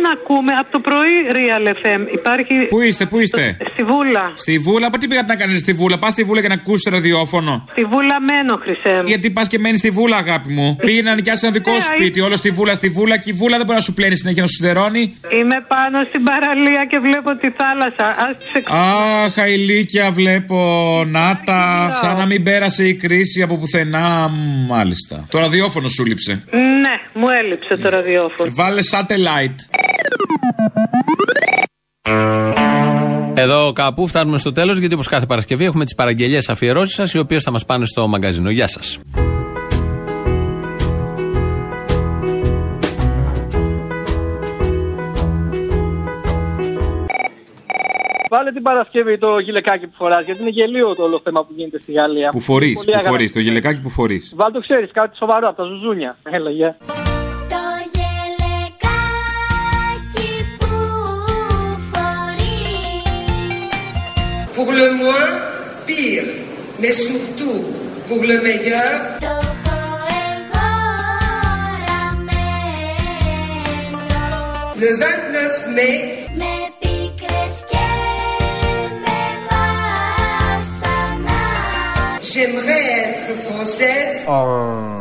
Δεν ακούμε από το πρωί Real FM. Υπάρχει. Πού είστε, πού είστε; Στη Βούλα. Στη Βούλα, από τι πήγατε να κάνετε στη Βούλα; Πας στη Βούλα για να ακούσεις ραδιόφωνο. Στη Βούλα μένω, Χρυσέ. μου. Γιατί πας και μένεις στη Βούλα, αγάπη μου. Πήγε να νοικιάσει ένα δικό σου Ναι, σπίτι, όλο στη Βούλα, στη Βούλα και η Βούλα δεν μπορεί να σου πλένει συνέχεια να σου σιδερώνει. Είμαι πάνω στην παραλία και βλέπω τη θάλασσα. Ας τις εξ- Αχ, αηλίκια βλέπω. Νάτα. Σαν να μην πέρασε η κρίση από πουθενά. Μ, Μάλιστα. Το ραδιόφωνο σου λείψε. Ναι, μου έλειψε το ραδιόφωνο. Βάλε satellite. Εδώ κάπου φτάνουμε στο τέλος, γιατί όπως κάθε Παρασκευή έχουμε τις παραγγελίες αφιερώσεις σας, οι οποίες θα μας πάνε στο μαγκαζίνο. Γεια σας. Βάλε την Παρασκευή το γυλαικάκι που φοράς, γιατί είναι γελίο το όλο θέμα που γίνεται στη Γαλλία. Που φορείς, Πολύ που αγάπη. φορείς, το γυλαικάκι που φορείς. Βάλ το ξέρεις, κάτι σοβαρό από τα ζουζούνια. Έλα, γεια. pour le moins pire, mais surtout pour le meilleur. Le 29 mai, j'aimerais être française. Oh.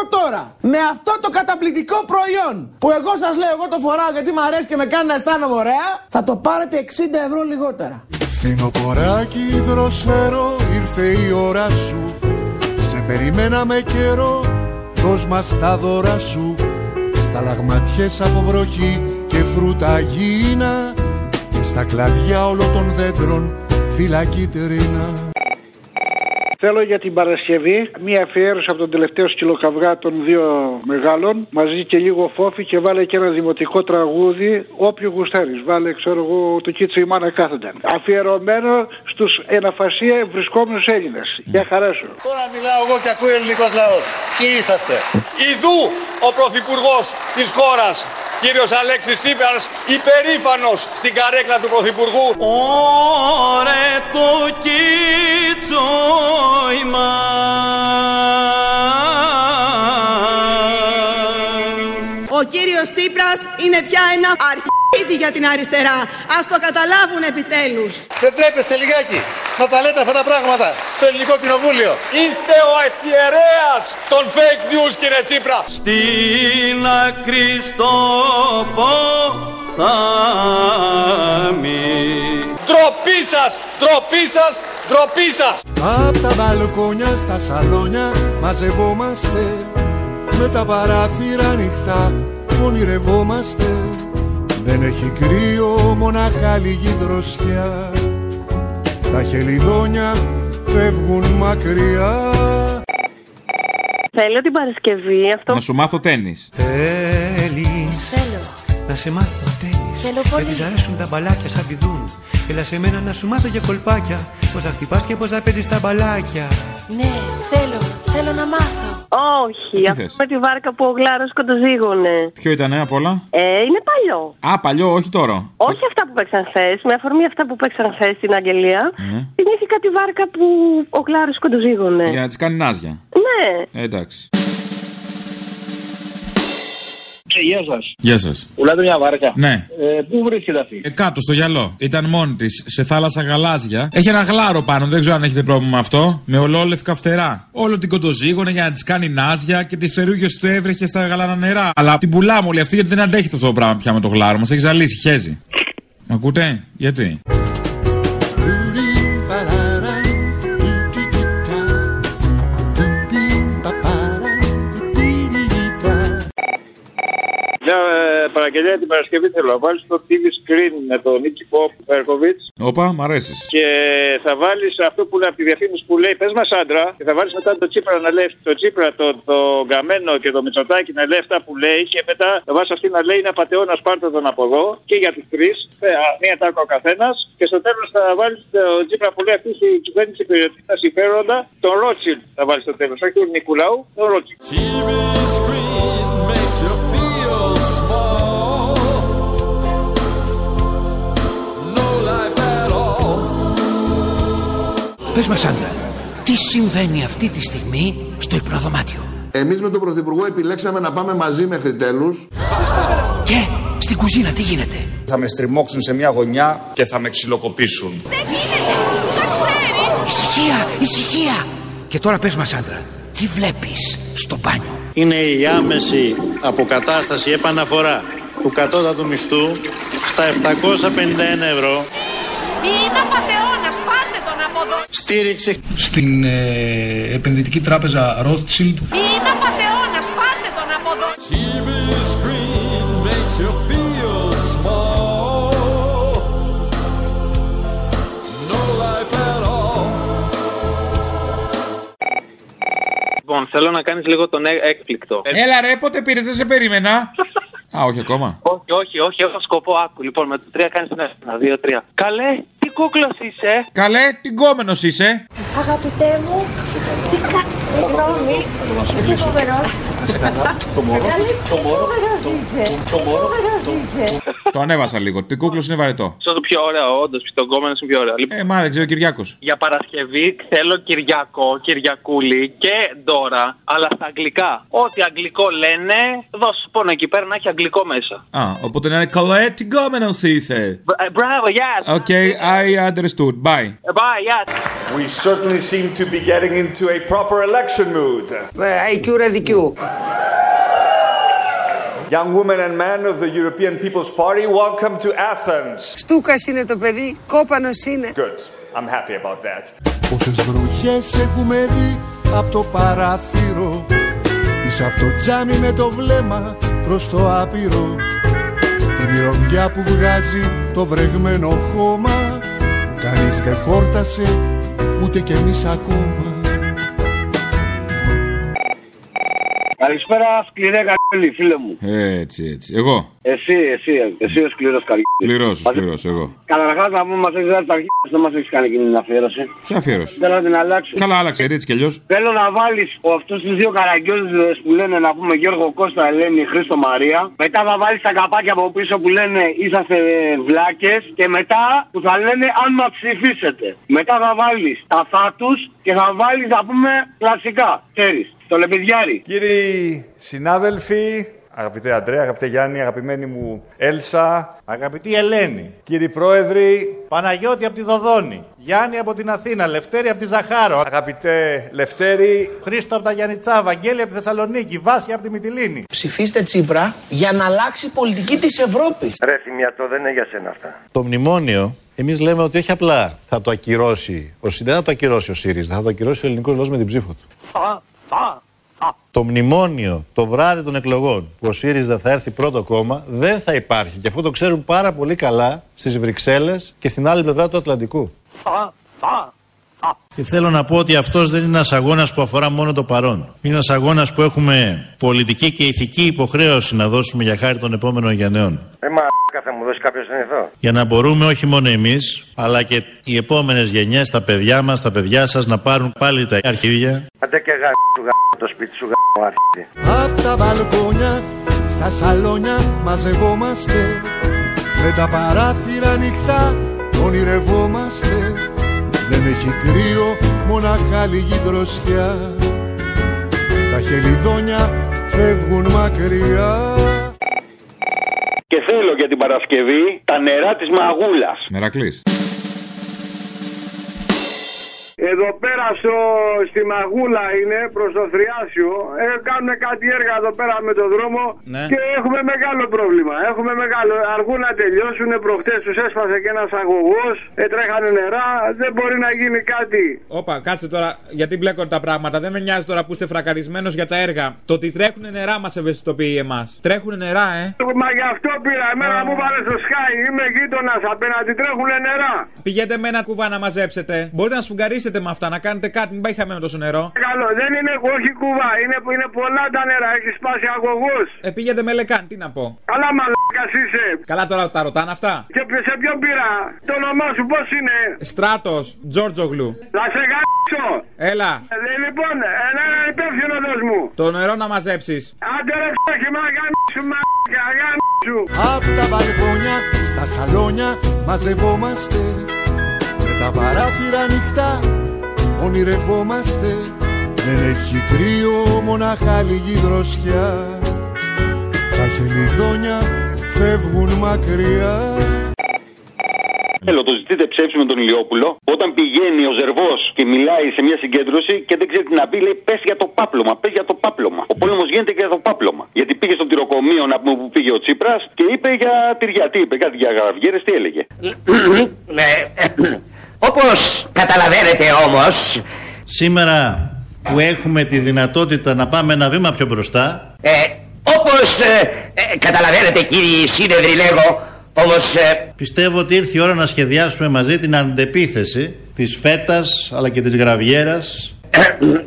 Γυλαίκο τώρα, με αυτό το καταπληκτικό προϊόν που εγώ σας λέω, εγώ το φοράω γιατί μου αρέσει και με κάνει να αισθάνομαι ωραία, θα το πάρετε 60 ευρώ λιγότερα. Φθινοποράκι δροσερό ήρθε η ώρα σου. Σε περιμένα με καιρό δώσ' μας τα δώρα σου. Στα λαγματιές από βροχή και φρούτα γίνα Και στα κλαδιά όλων των δέντρων φυλακή τερίνα Θέλω για την Παρασκευή μία αφιέρωση από τον τελευταίο σκυλοκαυγά των δύο μεγάλων μαζί και λίγο φόφι και βάλε και ένα δημοτικό τραγούδι όποιο γουστάρεις. Βάλε ξέρω εγώ το κίτσο η μάνα κάθονταν. Αφιερωμένο στους εναφασία βρισκόμενους Έλληνες. Για χαρά σου. Τώρα μιλάω εγώ και ακούει ο ελληνικός λαός Ποιοι είσαστε; Ιδού ο Πρωθυπουργός της χώρας, κύριος Αλέξης Τσίπρας, υπερήφανος στην καρέκλα του Πρωθυπουργού. Ωρε το κίτσο Ο κύριος Τσίπρας είναι πια ένα αρχίδι για την αριστερά. Ας το καταλάβουν επιτέλους. Δεν τρέπεστε λιγάκι; Να τα λέτε αυτά τα πράγματα στο ελληνικό κοινοβούλιο Είστε ο ευχιερέας των fake news κύριε Τσίπρα. Στην άκρη στο ποτάμι Τροπή σας, τροπή σας, τροπή σας. Απ' τα μπαλκόνια στα σαλόνια μαζευόμαστε Με τα παράθυρα ανοιχτά ονειρευόμαστε Δεν έχει κρύο μονάχα λίγη δροσιά Τα χελιδόνια φεύγουν μακριά Θέλω την Παρασκευή αυτό. Να σου μάθω τέννη. Θέλεις Θέλω. να σε μάθω τένις Θέλω πολύ. Με τις αρέσουν τα μπαλάκια σαν πηδούν Έλα σε μένα να σου μάθω για κολπάκια Πώς να χτυπάς και πώς να παίζεις τα μπαλάκια Ναι, θέλω. Θέλω να μάθω. Όχι, αυτό θες; με τη βάρκα που ο Γλάρος κοντοζήγωνε. Ποιο ήταν απ' όλα; Ε, είναι παλιό. Α, παλιό, όχι τώρα. Όχι αυτά που παίξαν χθες, με αφορμή αυτά που παίξαν χθες στην Αγγελία. Ναι. Θυμήθηκα τη βάρκα που ο Γλάρος κοντοζήγωνε. Για να της κάνει νάζια. Ναι. Ε, εντάξει. Ε, γεια σας. Γεια σας. Πουλάτε μια βάρκα. Ναι. Ε, πού βρίσκεται αυτή; Ε, κάτω στο γυαλό. Ήταν μόνη της σε θάλασσα γαλάζια. Έχει ένα γλάρο πάνω, δεν ξέρω αν έχετε πρόβλημα με αυτό. Με ολόλευκα φτερά. Όλο την κοντοζήγωνε για να της κάνει νάζια και τις φτερούγε του έβρεχε στα γαλάνα νερά. Αλλά την πουλάμε όλη αυτή γιατί δεν αντέχετε αυτό το πράγμα πια με το γλάρο μας. Έχει ζαλίσει, χέζει. Μ' ακούτε, γιατί; Παραγγελία την Παρασκευή θέλω να βάλεις το TV screen με τον Νίτσι Ποπ Πέρκοβιτ Όπα, μ' αρέσεις. και θα βάλεις αυτό που λέει από τη διαφήμιση που λέει Πες μας άντρα και θα βάλεις μετά το Τσίπρα να λέει το Τσίπρα, το, το Γκαμένο και το Μητσοτάκι να λέει αυτά που λέει και μετά θα βάλει αυτή να λέει Είναι απαταιώνα πάρτε τον από εδώ και για του τρεις, μία τάκο ο καθένας και στο τέλος θα βάλεις το Τσίπρα που λέει αυτή η κυβέρνηση υπηρετεί τα συμφέροντα τον Ρότσιλ θα βάλεις στο τέλος. Όχι τον Νικουλάου, τον Ρότσιλ. Πες μας άντρα, τι συμβαίνει αυτή τη στιγμή στο υπνοδωμάτιο; Εμείς με τον Πρωθυπουργό επιλέξαμε να πάμε μαζί μέχρι τέλους. Και στην κουζίνα τι γίνεται; Θα με στριμώξουν σε μια γωνιά και θα με ξυλοκοπήσουν. Ησυχία, ησυχία. Και τώρα πες μας άντρα, τι βλέπεις στο μπάνιο; Είναι η άμεση αποκατάσταση επαναφορά του κατώτατου μισθού στα 751 ευρώ. Είναι απαταιώνας, πάρτε τον από εδώ. Στήριξε στην ε, επενδυτική τράπεζα Rothschild. Είναι απαταιώνας, πάρτε τον από εδώ. Λοιπόν, θέλω να κάνεις λίγο τον έ- έκπληκτο. Έλα ρε, πότε πήρες, δεν σε περίμενα. Α, όχι ακόμα. Όχι, όχι, όχι, έχω σκοπό. Άκου. Λοιπόν, με το 3 κάνεις ένα. Ένα, δύο, τρία. Καλέ, τι κούκλος είσαι. Καλέ, τι κόμενο είσαι. Αγαπητέ μου, τι κα... Συγγνώμη, είσαι φοβερός. Το μωρό, το μωρό, Φοβερός είσαι. Φοβερός είσαι. Το ανέβασα λίγο. Τι κούκλος είναι βαρετό. Αυτό το πιο ωραίο, όντως. Το κόμενο είναι πιο ωραίο. Λοιπόν, Ε, μα δεν ξέρω, Κυριάκος. για Παρασκευή θέλω Κυριακό, Κυριακούλη και Ντόρα, αλλά στα αγγλικά. Ό,τι αγγλικό λένε, δώσ' πόνο εκεί πέρα να έχει αγγλικό μέσα. Α, οπότε να είναι καλέ, τι κόμενο είσαι. Μπρα- ε, Μπράβο, yes. Okay, I understood. Bye. Bye, yes. We certainly seem to be getting into a proper election mood. IQ ρεδικιού. Young women and men of the European People's Party, welcome to Athens. Στούκας είναι το παιδί, κόπανος είναι. Good. I'm happy about that. Πόσες βροχές έχουμε δει από το παράθυρο Πίσω από το τζάμι με το βλέμμα προς το άπειρο Τη μυρωδιά που βγάζει το βρεγμένο χώμα Κανείς δεν χόρτασε ούτε κι εμείς ακόμα Καλησπέρα, σκληρέ καριόλι, φίλε μου. Έτσι, έτσι. Εγώ. Εσύ, εσύ, εσύ ο σκληρός καριόλι. Πληρό, πληρό, εγώ. Καταρχάς να πούμε, μας έχεις δώσει τα αρχίδια, δεν μας έχεις κάνει εκείνη την αφιέρωση. Ποια αφιέρωση; Θέλω να την αλλάξω. Καλά, άλλαξε έτσι κι αλλιώς. Θέλω να βάλεις αυτούς τους δύο καραγκιόζες που λένε να πούμε Γιώργο Κώστα, Ελένη, Χρήστο Μαρία. Μετά θα βάλεις τα καπάκια από πίσω που λένε είσαστε βλάκες. Και μετά που θα λένε αν μας ψηφίσετε. Μετά θα βάλεις τα θάτου και θα βάλεις να πούμε κλασικά. Ξέρεις, το λεπιδιάρι. Κύριοι συνάδελφοι, αγαπητέ Αντρέα, αγαπητέ Γιάννη, αγαπημένη μου Έλσα, Αγαπητή Ελένη, κύριοι πρόεδροι, Παναγιώτη από τη Δοδόνη, Γιάννη από την Αθήνα, Λευτέρη από τη Ζαχάρο, αγαπητέ Λευτέρη, Χρήστο από τα Γιάννητσά, Βαγγέλη από τη Θεσσαλονίκη, Βάσια από τη Μυτιλίνη. Ψηφίστε Τσίπρα για να αλλάξει η πολιτική της Ευρώπης. Ρε θυμιατό, δεν είναι για σένα αυτά. Το μνημόνιο, εμείς λέμε ότι όχι απλά θα το ακυρώσει, ο, δεν θα το ακυρώσει ο ΣΥΡΙΖΑ, θα το ακυρώσει ο ελληνικός λαός με την ψήφο του. Θα, θα, θα. Το μνημόνιο το βράδυ των εκλογών που ο ΣΥΡΙΖΑ θα έρθει πρώτο κόμμα δεν θα υπάρχει. Και αυτό το ξέρουν πάρα πολύ καλά στις Βρυξέλλες και στην άλλη πλευρά του Ατλαντικού. Θα, θα, θα. Και θέλω να πω ότι αυτός δεν είναι ένας αγώνας που αφορά μόνο το παρόν. Είναι ένας αγώνας που έχουμε πολιτική και ηθική υποχρέωση να δώσουμε για χάρη των επόμενων γενναιών. Ε, μα θα μου δώσει κάποιος εδώ. Για να μπορούμε όχι μόνο εμείς, αλλά και οι επόμενες γενιές, τα παιδιά μας, τα παιδιά σας, να πάρουν πάλι τα αρχίδια Άντε και γα του γα το σπίτι σου γα αρχίδι. Απ' τα μπαλκόνια, στα σαλόνια μαζευόμαστε Με τα παράθυρα ανοιχτά ονειρευόμαστε Δεν έχει κρύο, μονάχα λίγη δροσιά Τα χελιδόνια φεύγουν μακριά Και θέλω για την Παρασκευή τα νερά της μαγούλας. Μερακλής. Εδώ πέρα στο, στη Μαγούλα είναι προς το Θριάσιο. Ε, κάνουν κάτι έργα εδώ πέρα με το δρόμο Ναι. και έχουμε μεγάλο πρόβλημα. Έχουμε μεγάλο. Αργούν να τελειώσουν. Προχτές τους έσπασε και ένας αγωγός. Ε, τρέχανε νερά. Δεν μπορεί να γίνει κάτι. Όπα, κάτσε τώρα, γιατί μπλέκονται τα πράγματα. Δεν με νοιάζει τώρα που είστε φρακαρισμένος για τα έργα. Το ότι τρέχουν νερά μας ευαισθητοποιεί εμάς. Τρέχουν νερά, ε. Μα γι' αυτό πήρα. Εμένα μου βάλε στο Sky. Είμαι γείτονας απέναντι. Τρέχουν νερά. Πηγαίνετε με ένα κουβά να μαζέψετε. Μπορείτε να σφουγγαρίσετε με αυτά, να κάνετε κάτι, μην πάει χαμένο τόσο νερό. Καλό. Δεν είναι όχι κουβά. Είναι, είναι πολλά τα νερά. Έχεις σπάσει αγωγό. Ε, πήγαινε με λεκάν, τι να πω. Καλά μαλάκας είσαι. Καλά τώρα τα ρωτάνε αυτά. Και σε ποιον πήρα. Το όνομά σου πώς είναι; Στράτος, Τζόρτζογλου. Θα σε γάμψω. Έλα, Ε, λοιπόν, ένα υπεύθυνο δώσ' μου. το νερό να μαζέψεις. Άντε ρε ξόχι, μα γάμψου, μαλάκα, γάμψου. Απ' τα μπαλκόνια στα σαλόνια μαζευόμαστε Με τα παράθυρα ανοιχτά ονειρευόμαστε Δεν έχει κρύο μονάχα λίγη δροσιά Τα χελιδόνια φεύγουν μακριά Θέλω, το ζητείτε ψεύση με τον Ηλιόπουλο. Όταν πηγαίνει ο Ζερβός και μιλάει σε μια συγκέντρωση και δεν ξέρει τι να πει, λέει πες για το πάπλωμα, πες για το πάπλωμα. Ο πόλεμος γίνεται και για το πάπλωμα. Γιατί πήγε στο τυροκομείο να πούμε που πήγε ο Τσίπρας και είπε για τυριά. Τι είπε, κάτι για γραβιέρε, τι έλεγε. Ναι. Όπως καταλαβαίνετε όμως, Σήμερα που έχουμε τη δυνατότητα να πάμε ένα βήμα πιο μπροστά, ε, όπως ε, ε, καταλαβαίνετε κύριοι σύνεδροι λέγω, όμως ε, πιστεύω ότι ήρθε η ώρα να σχεδιάσουμε μαζί την αντεπίθεση της φέτας αλλά και της γραβιέρας.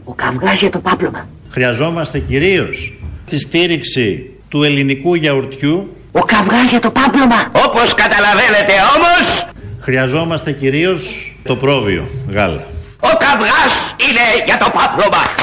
ο καυγάς για το πάπλωμα. Χρειαζόμαστε κυρίως τη στήριξη του ελληνικού γιαουρτιού. Ο καυγάς για το πάπλωμα. Όπως καταλαβαίνετε όμως, Χρειαζόμαστε κυρίως το πρόβιο γάλα. ο καυγάς είναι για το πάπλωμα.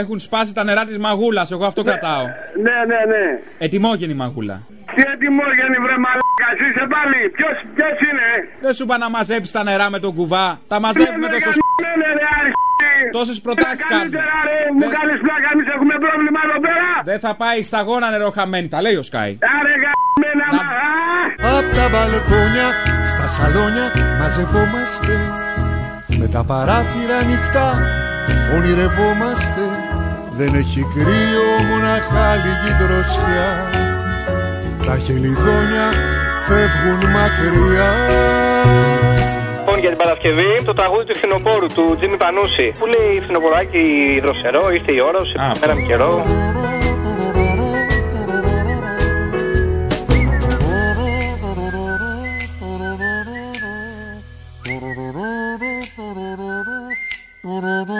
Έχουν σπάσει τα νερά της μαγούλας, εγώ αυτό κρατάω. Ναι, ναι, ναι. Ετοιμόγενη μαγούλα. Τι ετοιμόγενη βρε μαλάκα, είσαι πάλι. Ποιος, ποιος είναι; Δεν σου είπα να μαζέψεις τα νερά με τον κουβά. Τα μαζεύουμε Ναι, τόσο. ναι, ναι, ρε, αρχή. Τόσες προτάσεις κάνουμε. Καλύτερα ρε, μου κάνεις πλάκα, εμείς έχουμε πρόβλημα εδώ πέρα. Δεν θα πάει σταγόνα νερό χαμένη, τα λέει ο Σκάι. Άρε γαμμένα μα. Απ' τα μπαλκόνια στα σαλόνια μαζευόμαστε Με τα παράθυρα ανοιχτά ονειρευόμαστε δεν έχει κρύο μοναχά λίγη δροσιά. Τα χελιδόνια φεύγουν μακριά. Λοιπόν, για την Παρασκευή το τραγούδι του φθινοπόρου του Τζίμι Πανούση που λέει φθινοποράκι δροσερό, ήρθε η ώρα, σε πέρα καιρό Mm-hmm.